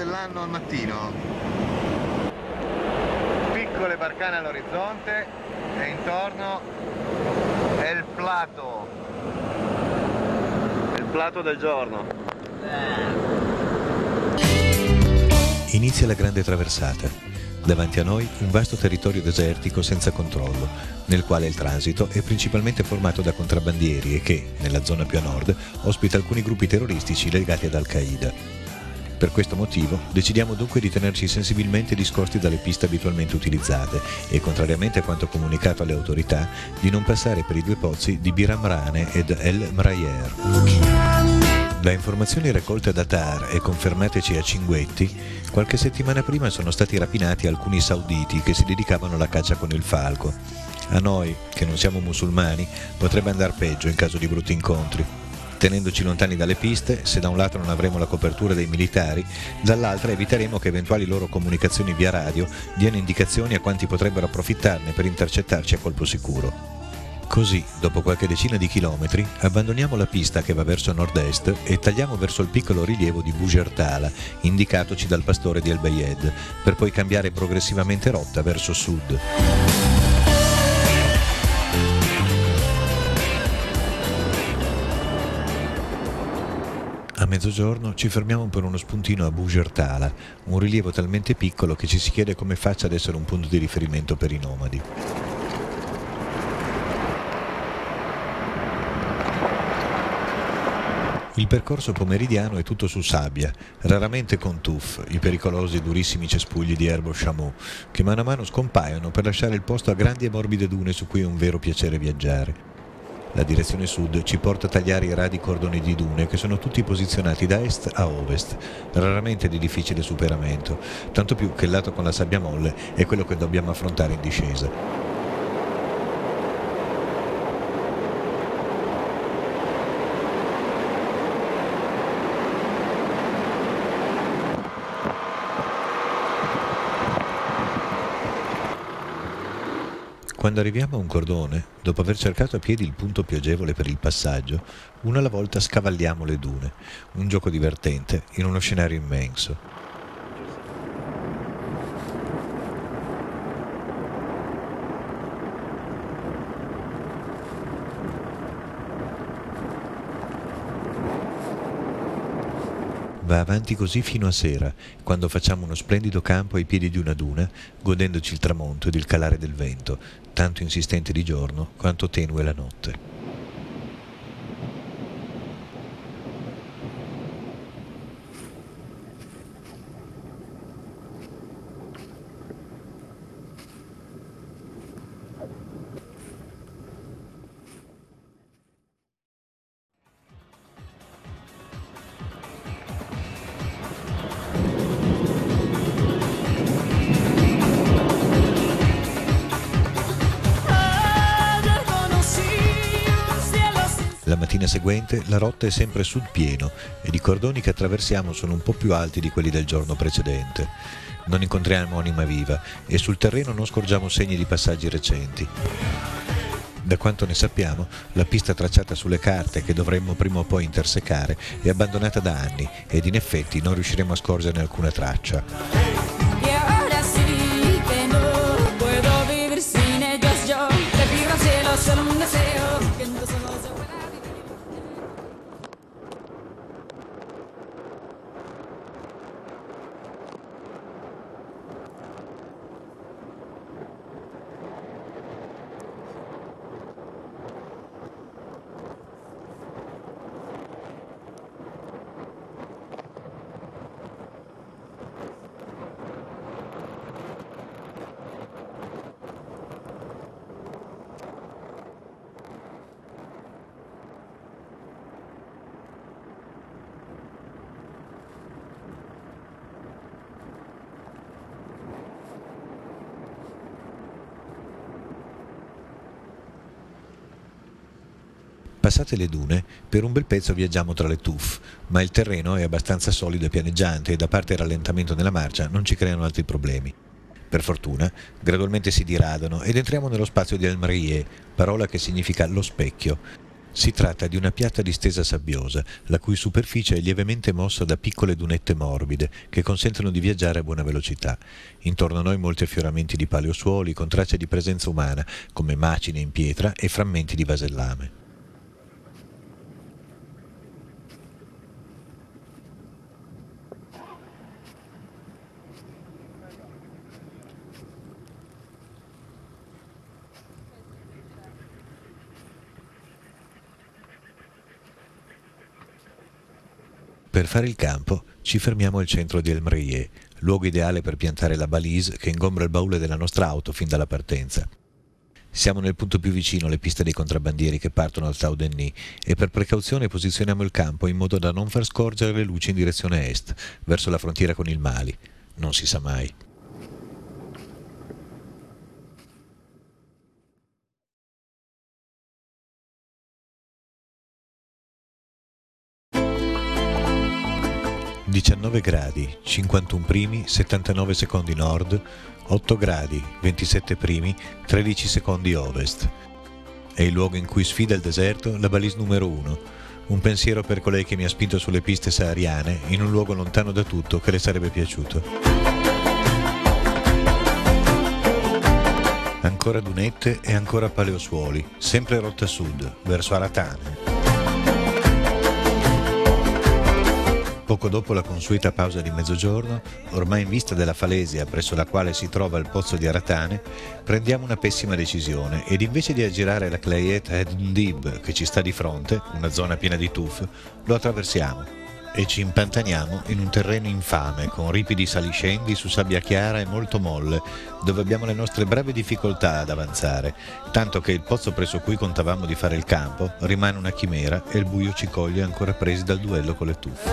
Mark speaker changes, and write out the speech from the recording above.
Speaker 1: dell'anno al mattino. Piccole barcane all'orizzonte e intorno è il plato. Il plato del giorno.
Speaker 2: Inizia la grande traversata. Davanti a noi un vasto territorio desertico senza controllo, nel quale il transito è principalmente formato da contrabbandieri e che, nella zona più a nord, ospita alcuni gruppi terroristici legati ad Al-Qaeda. Per questo motivo decidiamo dunque di tenerci sensibilmente discosti dalle piste abitualmente utilizzate e, contrariamente a quanto comunicato alle autorità, di non passare per i due pozzi di Biramrane ed El Mrayer. Da informazioni raccolte da Dar e confermateci a Cinguetti, qualche settimana prima sono stati rapinati alcuni sauditi che si dedicavano alla caccia con il falco. A noi, che non siamo musulmani, potrebbe andare peggio in caso di brutti incontri. Tenendoci lontani dalle piste, se da un lato non avremo la copertura dei militari, dall'altra eviteremo che eventuali loro comunicazioni via radio diano indicazioni a quanti potrebbero approfittarne per intercettarci a colpo sicuro. Così, dopo qualche decina di chilometri, abbandoniamo la pista che va verso nord-est e tagliamo verso il piccolo rilievo di Bugertala, indicatoci dal pastore di El Bayed, per poi cambiare progressivamente rotta verso sud. Mezzogiorno ci fermiamo per uno spuntino a Bugertala, un rilievo talmente piccolo che ci si chiede come faccia ad essere un punto di riferimento per i nomadi. Il percorso pomeridiano è tutto su sabbia, raramente con tuff, i pericolosi e durissimi cespugli di erbo chameau, che mano a mano scompaiono per lasciare il posto a grandi e morbide dune su cui è un vero piacere viaggiare. La direzione sud ci porta a tagliare i radi cordoni di dune che sono tutti posizionati da est a ovest, raramente di difficile superamento, tanto più che il lato con la sabbia molle è quello che dobbiamo affrontare in discesa. Quando arriviamo a un cordone, dopo aver cercato a piedi il punto più agevole per il passaggio, una alla volta scavalliamo le dune, un gioco divertente in uno scenario immenso. Va avanti così fino a sera, quando facciamo uno splendido campo ai piedi di una duna, godendoci il tramonto ed il calare del vento, tanto insistente di giorno quanto tenue la notte. Mattina seguente la rotta è sempre sul pieno ed i cordoni che attraversiamo sono un po' più alti di quelli del giorno precedente. Non incontriamo anima viva e sul terreno non scorgiamo segni di passaggi recenti. Da quanto ne sappiamo, la pista tracciata sulle carte che dovremmo prima o poi intersecare è abbandonata da anni ed in effetti non riusciremo a scorgerne alcuna traccia. Passate le dune, per un bel pezzo viaggiamo tra le tuff, ma il terreno è abbastanza solido e pianeggiante e da parte il rallentamento nella marcia non ci creano altri problemi. Per fortuna, gradualmente si diradano ed entriamo nello spazio di Almerie, parola che significa lo specchio. Si tratta di una piatta distesa sabbiosa, la cui superficie è lievemente mossa da piccole dunette morbide che consentono di viaggiare a buona velocità. Intorno a noi molti affioramenti di paleosuoli con tracce di presenza umana, come macine in pietra e frammenti di vasellame. Per fare il campo ci fermiamo al centro di El Mreye, luogo ideale per piantare la balise che ingombra il baule della nostra auto fin dalla partenza. Siamo nel punto più vicino alle piste dei contrabbandieri che partono al Tau Denis e per precauzione posizioniamo il campo in modo da non far scorgere le luci in direzione est, verso la frontiera con il Mali. Non si sa mai. 19 gradi, 51 primi, 79 secondi nord, 8 gradi, 27 primi, 13 secondi ovest. È il luogo in cui sfida il deserto la balise numero 1. Un pensiero per colei che mi ha spinto sulle piste sahariane in un luogo lontano da tutto che le sarebbe piaciuto. Ancora dunette e ancora paleosuoli, sempre rotta sud, verso Aratane. Poco dopo la consueta pausa di mezzogiorno, ormai in vista della falesia presso la quale si trova il pozzo di Aratane, prendiamo una pessima decisione ed invece di aggirare la Clayette Ed Dib che ci sta di fronte, una zona piena di tuff, lo attraversiamo e ci impantaniamo in un terreno infame con ripidi saliscendi su sabbia chiara e molto molle, dove abbiamo le nostre breve difficoltà ad avanzare, tanto che il pozzo presso cui contavamo di fare il campo rimane una chimera e il buio ci coglie ancora presi dal duello con le tuffe.